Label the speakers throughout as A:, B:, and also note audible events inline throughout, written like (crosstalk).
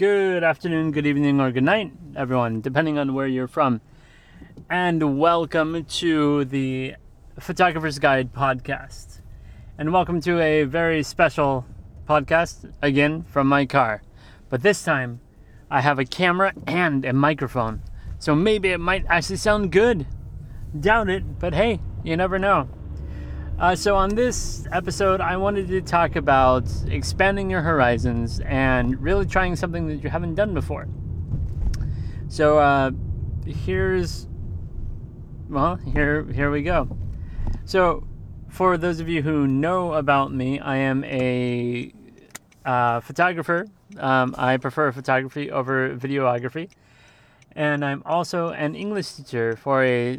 A: Good afternoon, good evening, or good night, everyone, depending on where you're from. And welcome to the Photographer's Guide podcast. And welcome to a very special podcast, again, from my car. But this time, I have a camera and a microphone. So maybe it might actually sound good. Doubt it, but hey, you never know. Uh, so, on this episode, I wanted to talk about expanding your horizons and really trying something that you haven't done before. So, uh, here's, well, here, here we go. So, for those of you who know about me, I am a uh, photographer. Um, I prefer photography over videography. And I'm also an English teacher for a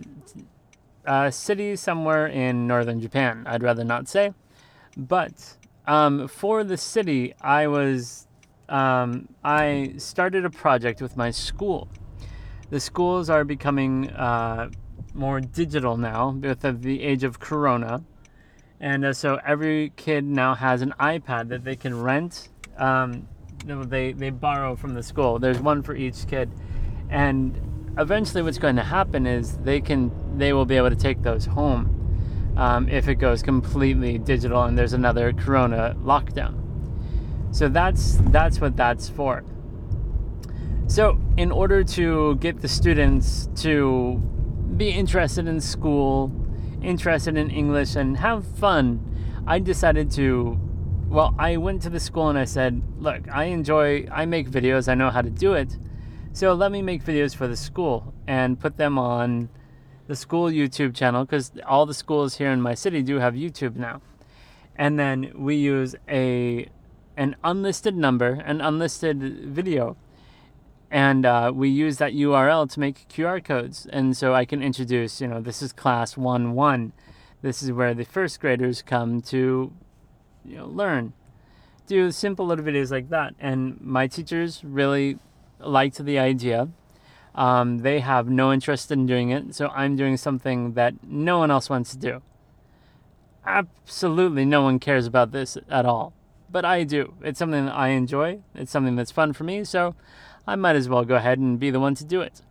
A: a city somewhere in northern Japan. I'd rather not say. But um, for the city, I was um, I started a project with my school. The schools are becoming uh, more digital now with the age of Corona, and uh, so every kid now has an iPad that they can rent. Um, they they borrow from the school. There's one for each kid, and eventually what's going to happen is they can they will be able to take those home um, if it goes completely digital and there's another corona lockdown. So that's that's what that's for. So in order to get the students to be interested in school interested in english and have fun i decided to well i went to the school and i said look i enjoy i make videos i know how to do it so let me make videos for the school and put them on the school YouTube channel because all the schools here in my city do have YouTube now. And then we use a an unlisted number, an unlisted video, and uh, we use that URL to make QR codes. And so I can introduce, you know, this is class one one. This is where the first graders come to, you know, learn. Do simple little videos like that, and my teachers really liked the idea. Um, they have no interest in doing it, so I'm doing something that no one else wants to do. Absolutely no one cares about this at all, but I do. It's something that I enjoy, it's something that's fun for me, so I might as well go ahead and be the one to do it.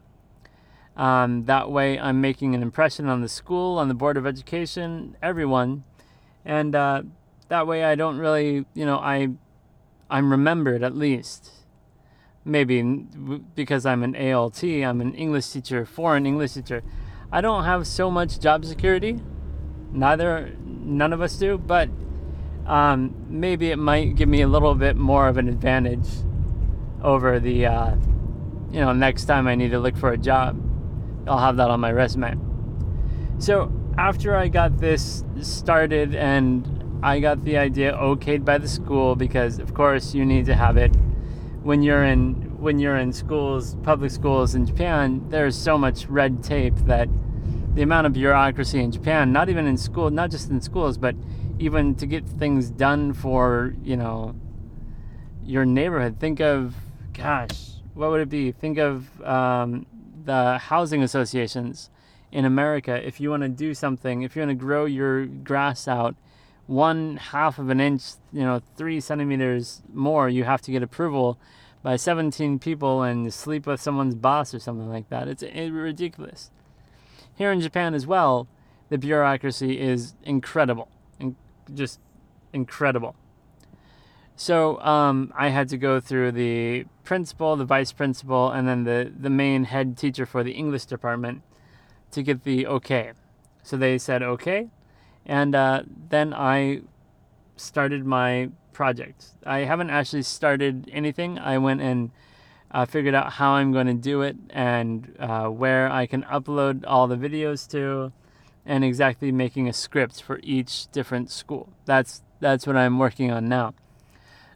A: Um, that way, I'm making an impression on the school, on the Board of Education, everyone, and uh, that way I don't really, you know, I, I'm remembered at least maybe because I'm an ALT, I'm an English teacher, foreign English teacher. I don't have so much job security. Neither, none of us do, but um, maybe it might give me a little bit more of an advantage over the, uh, you know, next time I need to look for a job. I'll have that on my resume. So after I got this started and I got the idea okayed by the school because, of course, you need to have it when you're in when you're in schools, public schools in Japan, there's so much red tape that the amount of bureaucracy in Japan, not even in school, not just in schools, but even to get things done for, you know, your neighborhood. Think of, gosh, what would it be? Think of um, the housing associations in America. If you want to do something, if you want to grow your grass out one half of an inch, you know, three centimeters more, you have to get approval by 17 people and sleep with someone's boss or something like that. It's, it's ridiculous. Here in Japan as well, the bureaucracy is incredible, in, just incredible. So um, I had to go through the principal, the vice principal, and then the, the main head teacher for the English department to get the okay. So they said okay, and uh, then I started my project. I haven't actually started anything. I went and uh, figured out how I'm going to do it and uh, where I can upload all the videos to, and exactly making a script for each different school. That's that's what I'm working on now.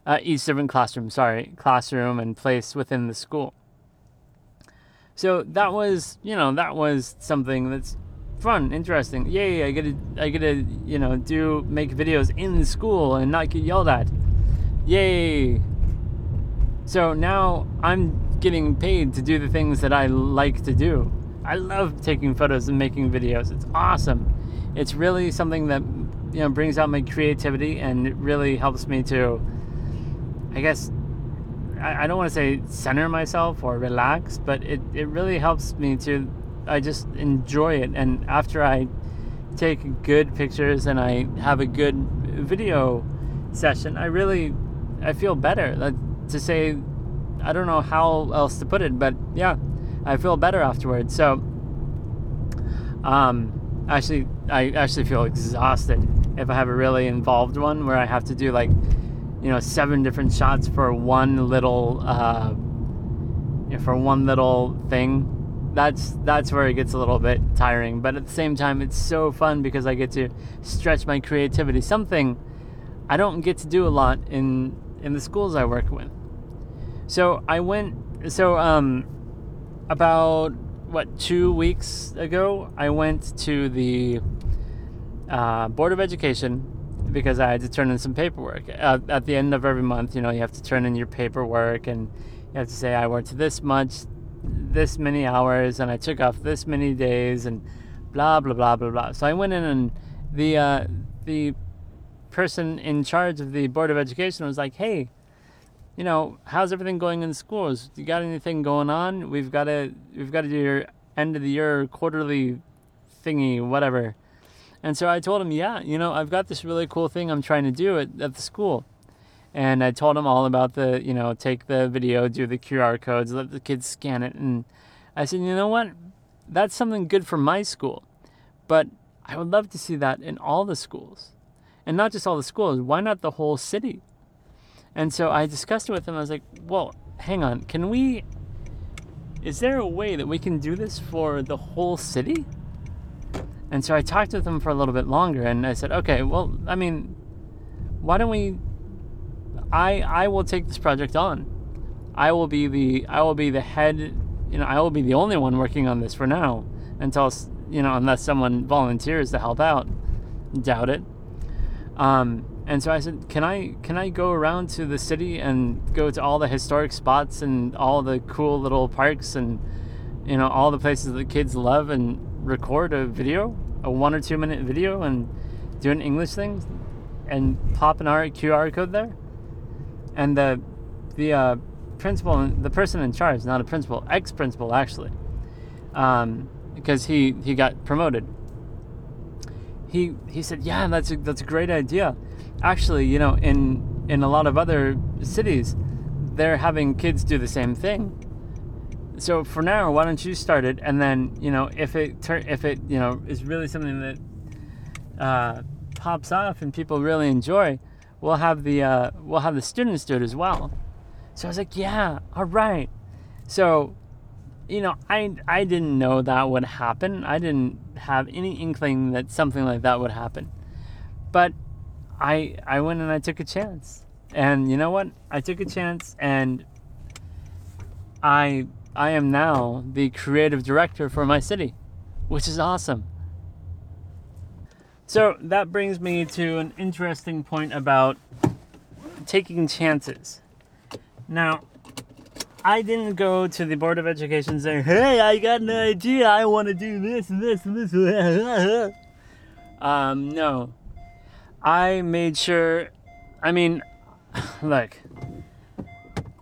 A: Uh, each different classroom, sorry, classroom and place within the school. So that was, you know, that was something that's fun, interesting. Yay! I get to I get to you know do make videos in school and not get yelled at. Yay! So now I'm getting paid to do the things that I like to do. I love taking photos and making videos. It's awesome. It's really something that you know brings out my creativity and it really helps me to I guess I, I don't want to say center myself or relax, but it, it really helps me to, I just enjoy it. And after I take good pictures and I have a good video session, I really, I feel better. Like, to say, I don't know how else to put it, but yeah, I feel better afterwards. So, um, actually, I actually feel exhausted if I have a really involved one where I have to do like you know seven different shots for one little uh, for one little thing that's that's where it gets a little bit tiring but at the same time it's so fun because i get to stretch my creativity something i don't get to do a lot in in the schools i work with so i went so um about what two weeks ago i went to the uh, board of education because I had to turn in some paperwork. At, at the end of every month, you know, you have to turn in your paperwork and you have to say, I worked this much, this many hours, and I took off this many days, and blah, blah, blah, blah, blah. So I went in and the, uh, the person in charge of the Board of Education was like, hey, you know, how's everything going in schools? You got anything going on? We've got to, we've got to do your end of the year quarterly thingy, whatever. And so I told him, yeah, you know, I've got this really cool thing I'm trying to do at, at the school. And I told him all about the, you know, take the video, do the QR codes, let the kids scan it. And I said, you know what? That's something good for my school. But I would love to see that in all the schools. And not just all the schools, why not the whole city? And so I discussed it with him. I was like, well, hang on. Can we, is there a way that we can do this for the whole city? And so I talked with him for a little bit longer and I said, okay, well, I mean, why don't we I I will take this project on. I will be the I will be the head, you know, I will be the only one working on this for now until you know, unless someone volunteers to help out. Doubt it. Um, and so I said, "Can I can I go around to the city and go to all the historic spots and all the cool little parks and you know all the places that kids love and record a video?" a one or two minute video and do an English thing and pop an QR code there. And the the uh, principal, the person in charge, not a principal, ex principal actually, um, because he he got promoted. He he said, yeah, that's a, that's a great idea. Actually, you know, in in a lot of other cities, they're having kids do the same thing so for now, why don't you start it, and then you know if it tur- if it you know is really something that uh, pops off and people really enjoy, we'll have the uh, we'll have the students do it as well. So I was like, yeah, all right. So, you know, I I didn't know that would happen. I didn't have any inkling that something like that would happen, but I I went and I took a chance, and you know what? I took a chance and I I am now the creative director for my city, which is awesome. So that brings me to an interesting point about taking chances. Now, I didn't go to the Board of Education saying, hey, I got an idea, I want to do this this this. (laughs) um, no. I made sure, I mean, (laughs) look,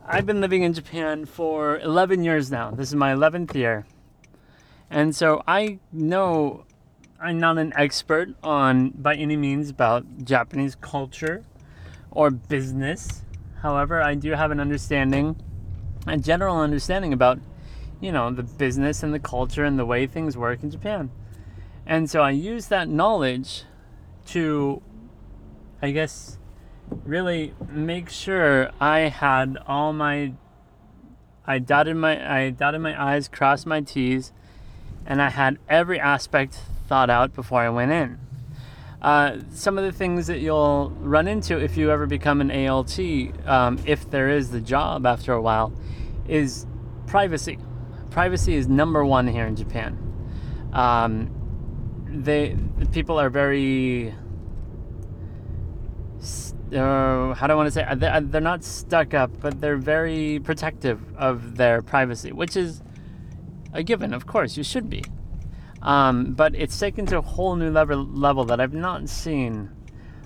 A: I've been living in Japan for 11 years now. This is my 11th year. And so I know I'm not an expert on by any means about Japanese culture or business. However, I do have an understanding, a general understanding about, you know, the business and the culture and the way things work in Japan. And so I use that knowledge to, I guess, really make sure I had all my I dotted my I dotted my I's, crossed my T's, and I had every aspect thought out before I went in. Uh, some of the things that you'll run into if you ever become an ALT, um, if there is the job after a while, is privacy. Privacy is number one here in Japan. Um, they people are very uh, how do I want to say? They're, they're not stuck up, but they're very protective of their privacy, which is a given. Of course, you should be. Um, but it's taken to a whole new level level that I've not seen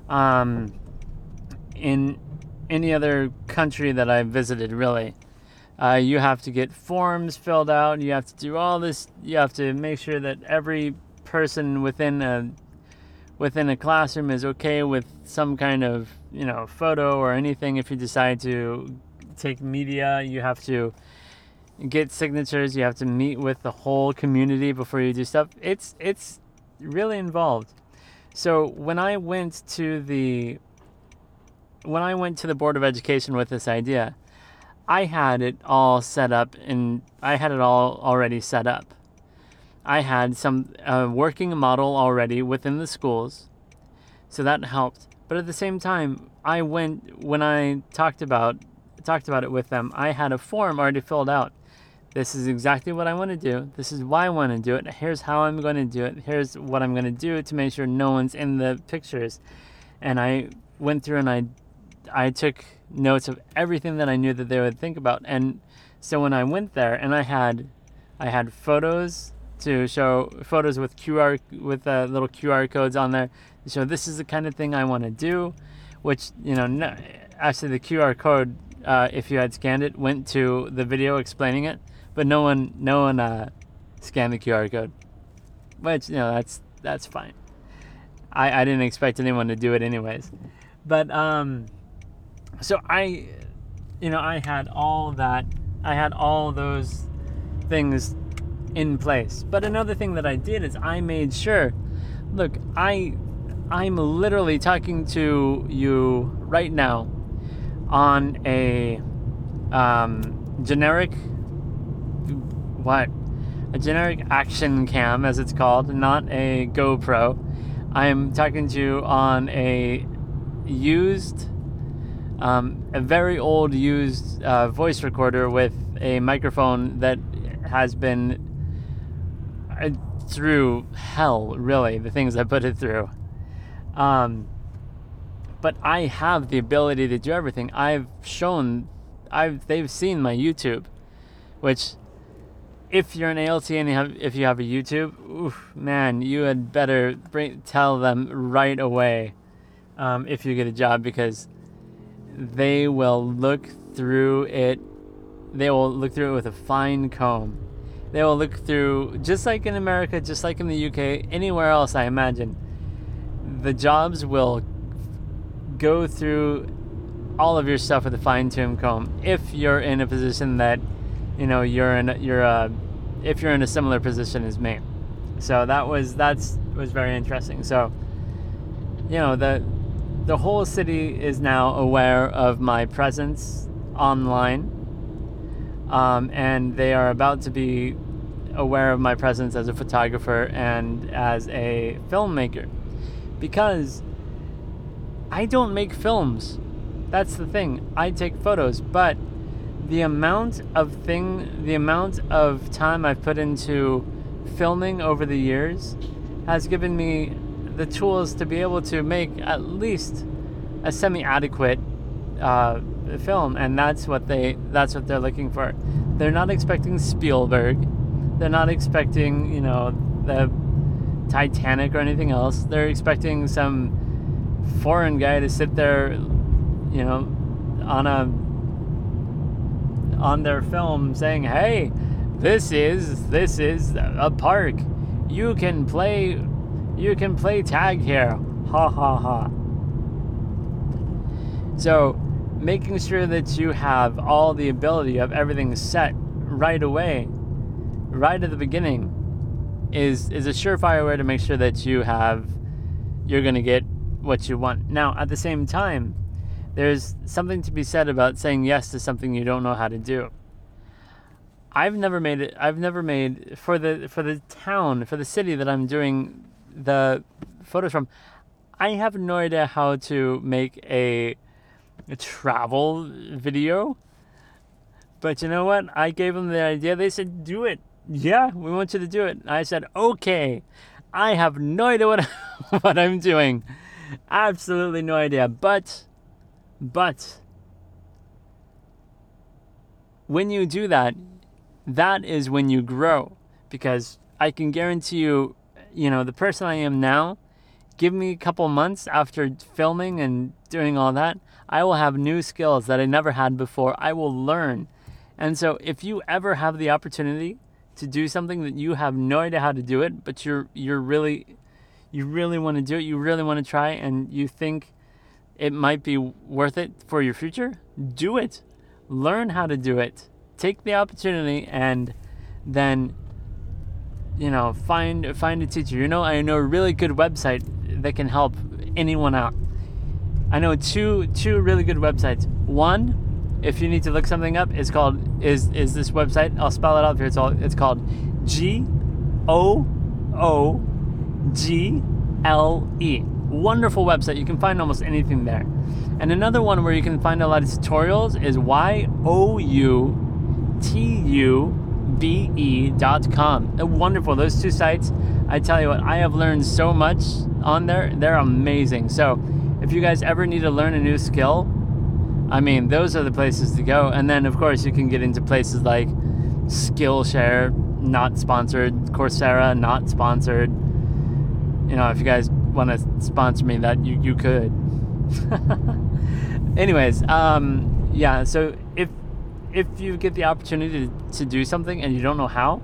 A: um, in any other country that I've visited, really. Uh, you have to get forms filled out. You have to do all this. You have to make sure that every person within a within a classroom is okay with some kind of you know photo or anything. If you decide to take media, you have to get signatures. You have to meet with the whole community before you do stuff. It's it's really involved. So when I went to the when I went to the board of education with this idea, I had it all set up and I had it all already set up. I had some uh, working model already within the schools, so that helped. But at the same time, I went when I talked about talked about it with them. I had a form already filled out. This is exactly what I want to do. This is why I want to do it. Here's how I'm going to do it. Here's what I'm going to do to make sure no one's in the pictures. And I went through and I I took notes of everything that I knew that they would think about. And so when I went there and I had I had photos to show photos with QR with uh, little QR codes on there show this is the kind of thing I want to do, which you know no, actually the QR code uh, if you had scanned it went to the video explaining it, but no one no one uh, scanned the QR code, which you know that's that's fine. I I didn't expect anyone to do it anyways, but um so I, you know, I had all that, I had all those things in place. But another thing that I did is I made sure, look, I, I'm literally talking to you right now on a um, generic, what? A generic action cam, as it's called, not a GoPro. I'm talking to you on a used um, a very old used uh, voice recorder with a microphone that has been uh, through hell, really, the things I put it through. Um, but I have the ability to do everything. I've shown, I've they've seen my YouTube, which, if you're an ALT and you have, if you have a YouTube, oof, man, you had better bring, tell them right away um, if you get a job because they will look through it. They will look through it with a fine comb. They will look through, just like in America, just like in the UK, anywhere else, I imagine. The jobs will go through all of your stuff with a fine tooth comb if you're in a position that, you know, you're in, you're, uh, if you're in a similar position as me. So that was, that's, was very interesting. So, you know, the, the whole city is now aware of my presence online, um, and they are about to be aware of my presence as a photographer and as a filmmaker because I don't make films. That's the thing. I take photos, but the amount of thing, the amount of time I've put into filming over the years has given me the tools to be able to make at least a semi-adequate uh, film, and that's what they that's what they're looking for. They're not expecting Spielberg. They're not expecting you know the Titanic or anything else. They're expecting some foreign guy to sit there, you know, on a on their film saying, "Hey, this is this is a park. You can play you can play tag here. Ha ha ha. So, making sure that you have all the ability of everything set right away, right at the beginning, is is a surefire way to make sure that you have you're going to get what you want. Now, at the same time, there's something to be said about saying yes to something you don't know how to do. I've never made it. I've never made for the for the town for the city that I'm doing the photos from, I have no idea how to make a, a travel video. But you know what? I gave them the idea. They said, do it. Yeah, we want you to do it. I said, okay. I have no idea what, (laughs) what I'm doing. Absolutely no idea. But, but, when you do that, that is when you grow. Because I can guarantee you you know, the person I am now give me a couple months after filming and doing all that, I will have new skills that I never had before. I will learn. And so if you ever have the opportunity to do something that you have no idea how to do it, but you're you're really you really want to do it, you really want to try and you think it might be worth it for your future, do it. Learn how to do it. Take the opportunity and then you know, find find a teacher. You know, I know a really good website that can help anyone out. I know two two really good websites. One, if you need to look something up, is called is is this website. I'll spell it out here. It's all it's called G O O G L E. Wonderful website. You can find almost anything there. And another one where you can find a lot of tutorials is Y O U T U be.com. Uh, wonderful. Those two sites, I tell you what, I have learned so much on there. They're amazing. So if you guys ever need to learn a new skill, I mean, those are the places to go. And then, of course, you can get into places like Skillshare, not sponsored, Coursera, not sponsored. You know, if you guys want to sponsor me, that you, you could. (laughs) Anyways, um, yeah, so if if you get the opportunity to, to do something and you don't know how,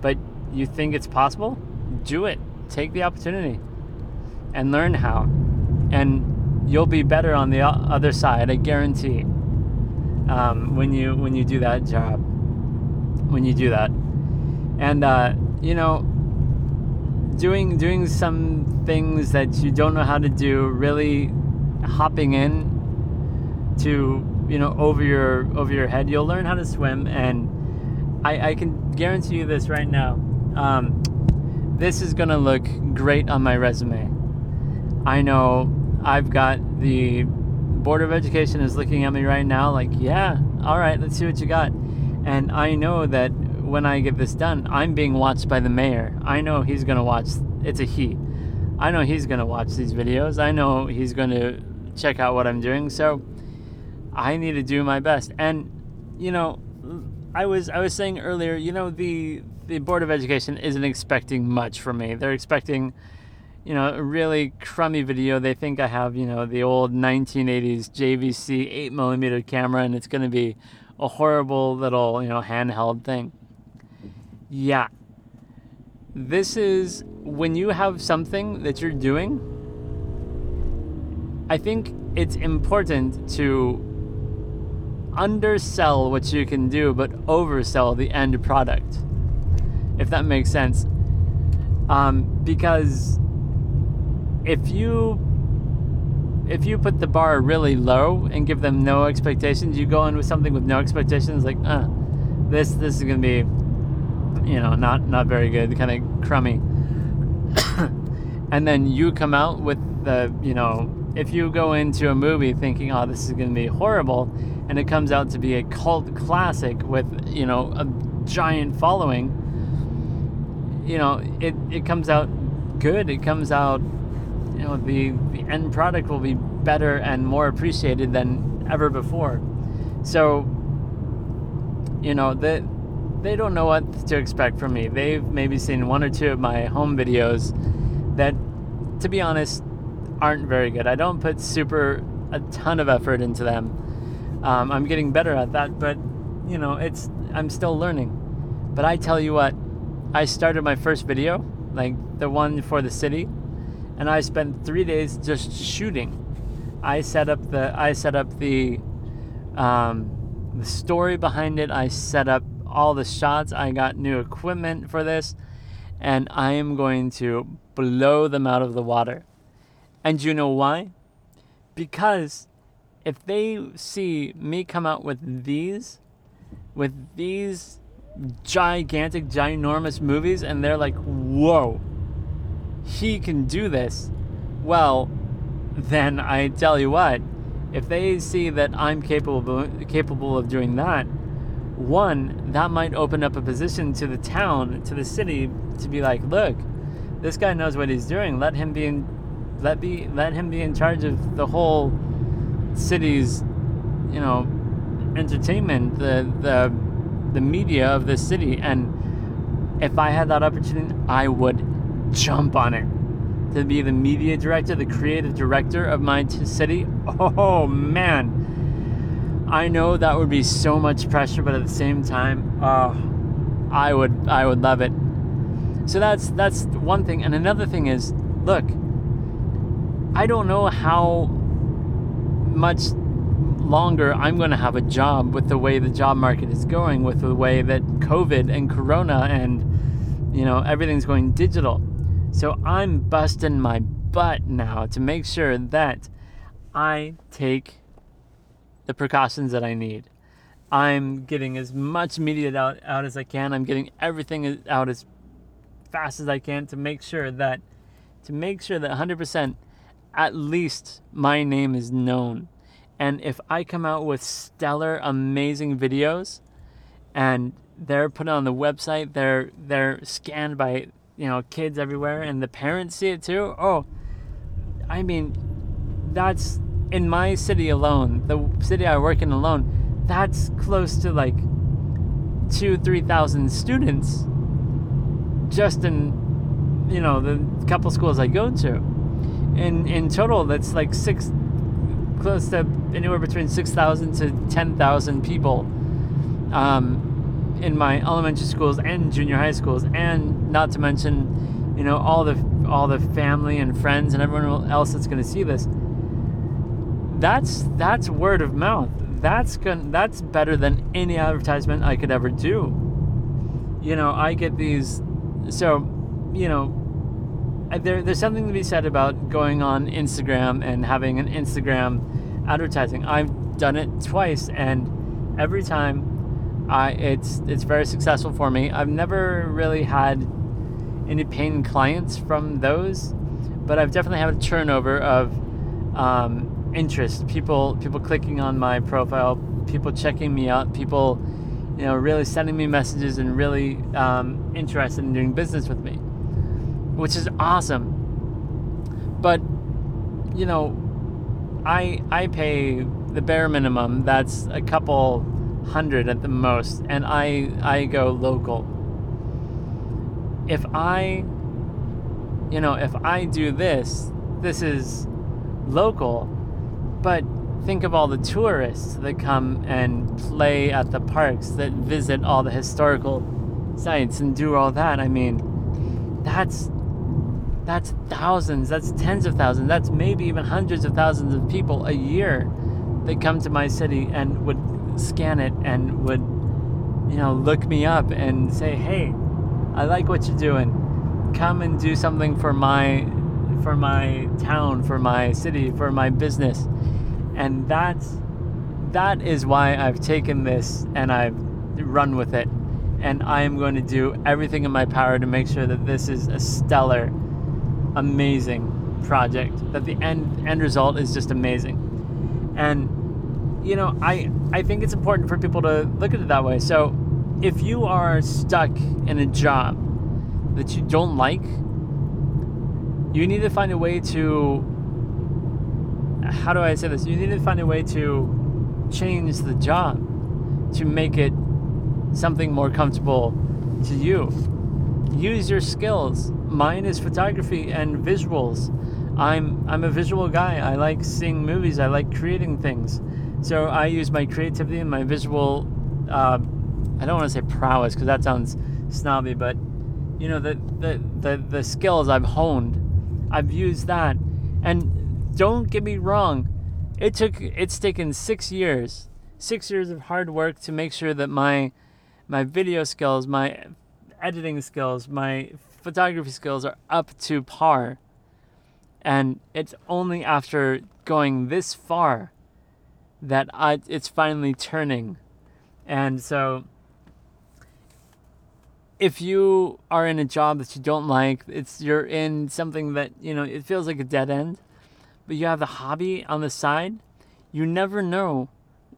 A: but you think it's possible, do it. Take the opportunity and learn how. And you'll be better on the other side, I guarantee. Um, when you when you do that job, when you do that, and uh, you know, doing doing some things that you don't know how to do, really hopping in to you know over your over your head. You'll learn how to swim and i, I can guarantee you this right now. Um, this is gonna look great on my resume. I know i've got the board of education is looking at me right now like yeah all right let's see what you got. And i know that when i get this done i'm being watched by the mayor i know he's gonna watch it's a he i know he's gonna watch these videos i know he's gonna check out what i'm doing so I need to do my best. And you know, I was I was saying earlier, you know, the the board of education isn't expecting much from me. They're expecting you know, a really crummy video. They think I have, you know, the old 1980s JVC 8 millimeter camera and it's going to be a horrible little, you know, handheld thing. Yeah. This is when you have something that you're doing, I think it's important to undersell what you can do, but oversell the end product. If that makes sense. Um, because if you if you put the bar really low and give them no expectations, you go in with something with no expectations, like, uh, this this is gonna be, you know, not not very good, kind of crummy. (coughs) and then you come out with the, you know, if you go into a movie thinking, oh, this is gonna be horrible, and it comes out to be a cult classic with you know a giant following you know it, it comes out good it comes out you know the the end product will be better and more appreciated than ever before so you know that they, don't know what to expect from me they've maybe seen one or two of my home videos that to be honest aren't very good i don't put super a ton of effort into them um, I'm getting better at that, but you know, it's I'm still learning. But I tell you what, I started my first video, like the one for the city, and I spent three days just shooting. I set up the I set up the um, the story behind it. I set up all the shots. I got new equipment for this, and I am going to blow them out of the water. And you know why? Because if they see me come out with these, with these gigantic, ginormous movies, and they're like, whoa, he can do this, well, then I tell you what, if they see that I'm capable capable of doing that, one, that might open up a position to the town, to the city, to be like, look, this guy knows what he's doing. Let him be in, let be, let him be in charge of the whole city's, you know, entertainment, the the the media of the city. And if I had that opportunity, I would jump on it. to be the media director, the creative director of my t- city. Oh man. I know that would be so much pressure, but at the same time, oh, I would I would love it. So that's that's one thing. And another thing is, look, I don't know how much longer I'm going to have a job with the way the job market is going, with the way that COVID and Corona and you know everything's going digital. So I'm busting my butt now to make sure that I take the precautions that I need. I'm getting as much media out, out as I can. I'm getting everything out as fast as I can to make sure that to make sure that 100% at least my name is known. And if I come out with stellar amazing videos and they're put on the website, they're they're scanned by, you know, kids everywhere and the parents see it too. Oh, I mean, that's in my city alone, the city I work in alone, that's close to like two, three thousand students just in you know the couple schools I go to. In in total, that's like six, close to anywhere between six thousand to ten thousand people. Um, in my elementary schools and junior high schools, and not to mention, you know, all the all the family and friends and everyone else that's going to see this. That's that's word of mouth. That's going that's better than any advertisement I could ever do. You know, I get these so, you know, there, there's something to be said about going on Instagram and having an Instagram advertising. I've done it twice, and every time, I it's it's very successful for me. I've never really had any paying clients from those, but I've definitely had a turnover of um, interest. People people clicking on my profile, people checking me out, people you know, really sending me messages and really um, interested in doing business with me, which is awesome. But, you know, I I pay the bare minimum. That's a couple hundred at the most, and I I go local. If I, you know, if I do this, this is local, but think of all the tourists that come and play at the parks, that visit all the historical sites and do all that. I mean, that's that's thousands, that's tens of thousands, that's maybe even hundreds of thousands of people a year that come to my city and would scan it and would you know look me up and say, "Hey, I like what you're doing. Come and do something for my for my town, for my city, for my business." And that's that is why I've taken this and I've run with it. And I am going to do everything in my power to make sure that this is a stellar amazing project that the end end result is just amazing. And you know I I think it's important for people to look at it that way. So if you are stuck in a job that you don't like you need to find a way to how do I say this? You need to find a way to change the job to make it something more comfortable to you. Use your skills. Mine is photography and visuals. I'm I'm a visual guy. I like seeing movies. I like creating things. So I use my creativity and my visual. Uh, I don't want to say prowess because that sounds snobby, but you know the, the the the skills I've honed. I've used that, and don't get me wrong. It took it's taken 6 years. 6 years of hard work to make sure that my my video skills, my editing skills, my photography skills are up to par. And it's only after going this far that I, it's finally turning. And so if you are in a job that you don't like, it's you're in something that, you know, it feels like a dead end but you have the hobby on the side, you never know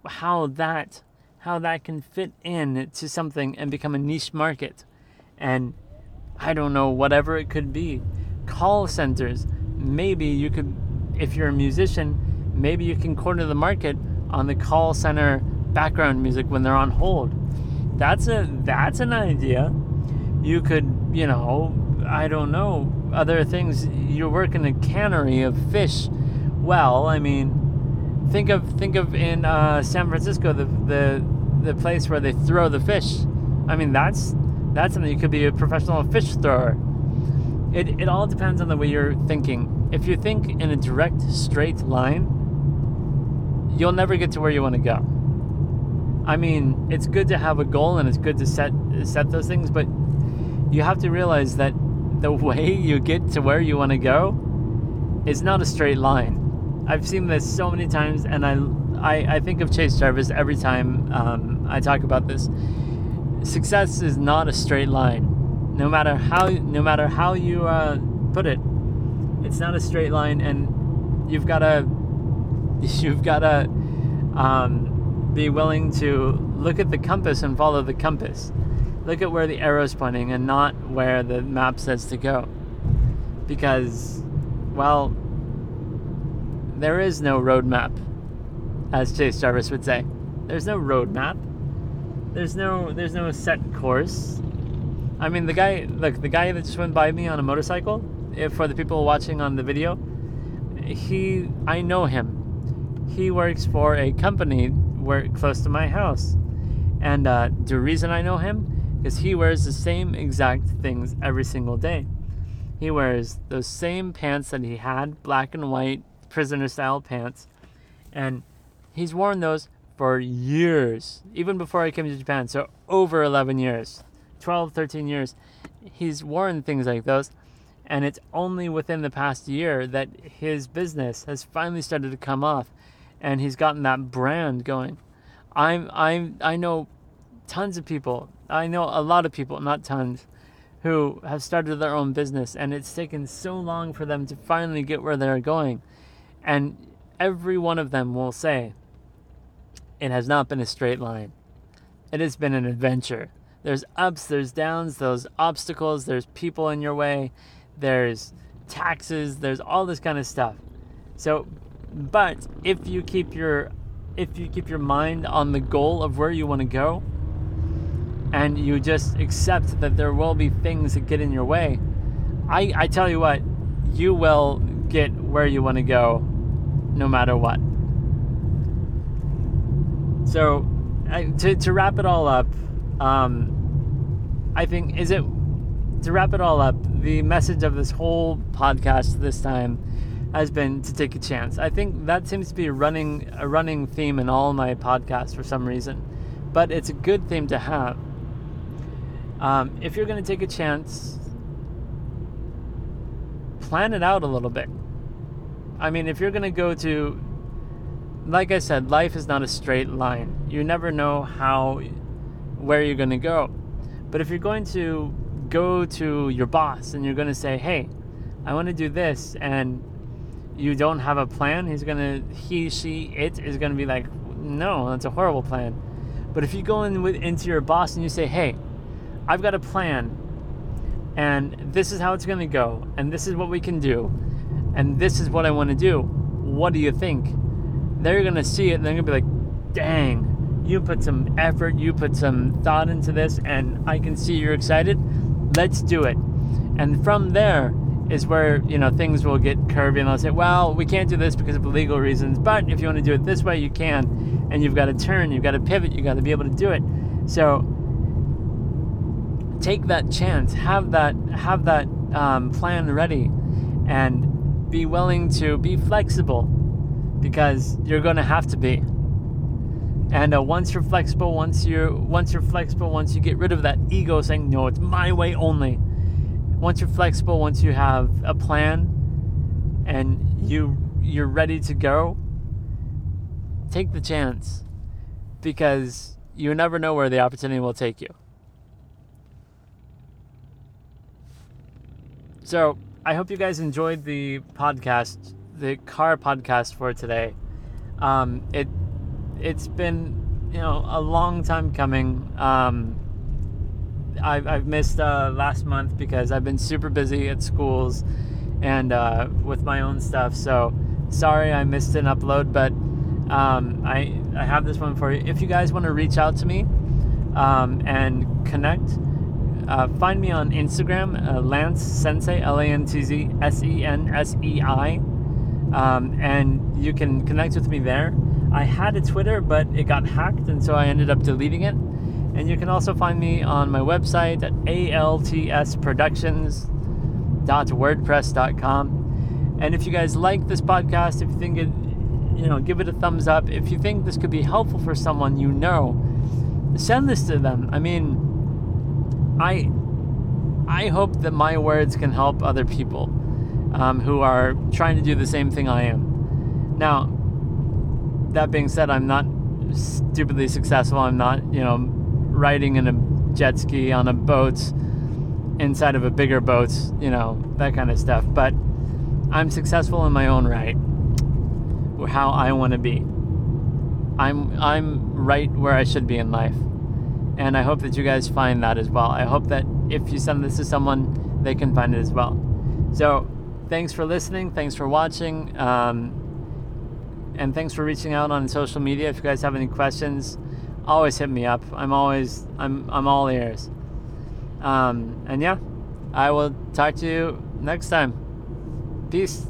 A: how that how that can fit in to something and become a niche market. And I don't know, whatever it could be. Call centers, maybe you could if you're a musician, maybe you can corner the market on the call center background music when they're on hold. That's a that's an idea. You could, you know, I don't know, other things. You work in a cannery of fish. Well, I mean, think of think of in uh, San Francisco the the the place where they throw the fish. I mean, that's that's something you could be a professional fish thrower. It it all depends on the way you're thinking. If you think in a direct, straight line, you'll never get to where you want to go. I mean, it's good to have a goal and it's good to set set those things, but you have to realize that the (laughs) way you get to where you want to go is not a straight line. I've seen this so many times, and I I, I think of Chase Jarvis every time um, I talk about this. Success is not a straight line. No matter how no matter how you uh, put it, it's not a straight line, and you've got to (laughs) you've got to um, be willing to look at the compass and follow the compass. Look at where the arrow's pointing and not where the map says to go. Because, well, there is no roadmap, as Chase Jarvis would say. There's no roadmap. There's no there's no set course. I mean, the guy look the guy that just went by me on a motorcycle. If for the people watching on the video, he I know him. He works for a company where close to my house, and uh, the reason I know him is he wears the same exact things every single day. He wears those same pants that he had, black and white prisoner style pants, and he's worn those for years, even before I came to Japan. So over 11 years, 12, 13 years, he's worn things like those. And it's only within the past year that his business has finally started to come off and he's gotten that brand going. I'm I'm I know tons of people. I know a lot of people, not tons, who have started their own business and it's taken so long for them to finally get where they're going. And every one of them will say it has not been a straight line. It has been an adventure. There's ups, there's downs, there's obstacles, there's people in your way, there's taxes, there's all this kind of stuff. So, but if you keep your if you keep your mind on the goal of where you want to go and you just accept that there will be things that get in your way, I, I tell you what, you will get where you want to go no matter what. So, to, to wrap it all up, um, I think, is it, to wrap it all up, the message of this whole podcast this time has been to take a chance. I think that seems to be a running, a running theme in all my podcasts for some reason, but it's a good theme to have. Um, if you're going to take a chance, plan it out a little bit. I mean, if you're going to go to like I said, life is not a straight line. You never know how, where you're going to go. But if you're going to go to your boss and you're going to say, hey, I want to do this, and you don't have a plan, he's going to, he, she, it is going to be like, no, that's a horrible plan. But if you go in with, into your boss and you say, hey, I've got a plan, and this is how it's going to go, and this is what we can do, and this is what I want to do, what do you think? they're gonna see it and they're gonna be like, dang, you put some effort, you put some thought into this, and I can see you're excited. Let's do it. And from there is where you know things will get curvy, and they'll say, well, we can't do this because of legal reasons, but if you want to do it this way, you can. And you've got to turn, you've got to pivot, you've got to be able to do it. So take that chance, have that have that um, plan ready, and be willing to be flexible because you're going to have to be. And uh, once you're flexible, once you're once you're flexible, once you get rid of that ego saying no, it's my way only. Once you're flexible, once you have a plan, and you you're ready to go, take the chance, because you never know where the opportunity will take you. So I hope you guys enjoyed the podcast the car podcast for today. Um, it it's been you know a long time coming. Um, I've, I've missed uh, last month because I've been super busy at schools and uh, with my own stuff. So sorry I missed an upload, but um, I I have this one for you. If you guys want to reach out to me um, and connect, uh, find me on Instagram, uh, Lantz Sensei, L A N T Z S E N S E I, um, and you can connect with me there. I had a Twitter, but it got hacked, and so I ended up deleting it. And you can also find me on my website at altsproductions.wordpress.com. And if you guys like this podcast, if you think it, you know, give it a thumbs up. If you think this could be helpful for someone you know, send this to them. I mean, I I hope that my words can help other people um, who are trying to do the same thing I am. Now, that being said, I'm not stupidly successful. I'm not, you know, riding in a jet ski on a boat inside of a bigger boat, you know, that kind of stuff. But I'm successful in my own right, how I want to be. I'm I'm right where I should be in life. And I hope that you guys find that as well. I hope that if you send this to someone, they can find it as well. So, thanks for listening. Thanks for watching. Um, and thanks for reaching out on social media. If you guys have any questions, always hit me up. I'm always I'm I'm all ears. Um, and yeah, I will talk to you next time. Peace.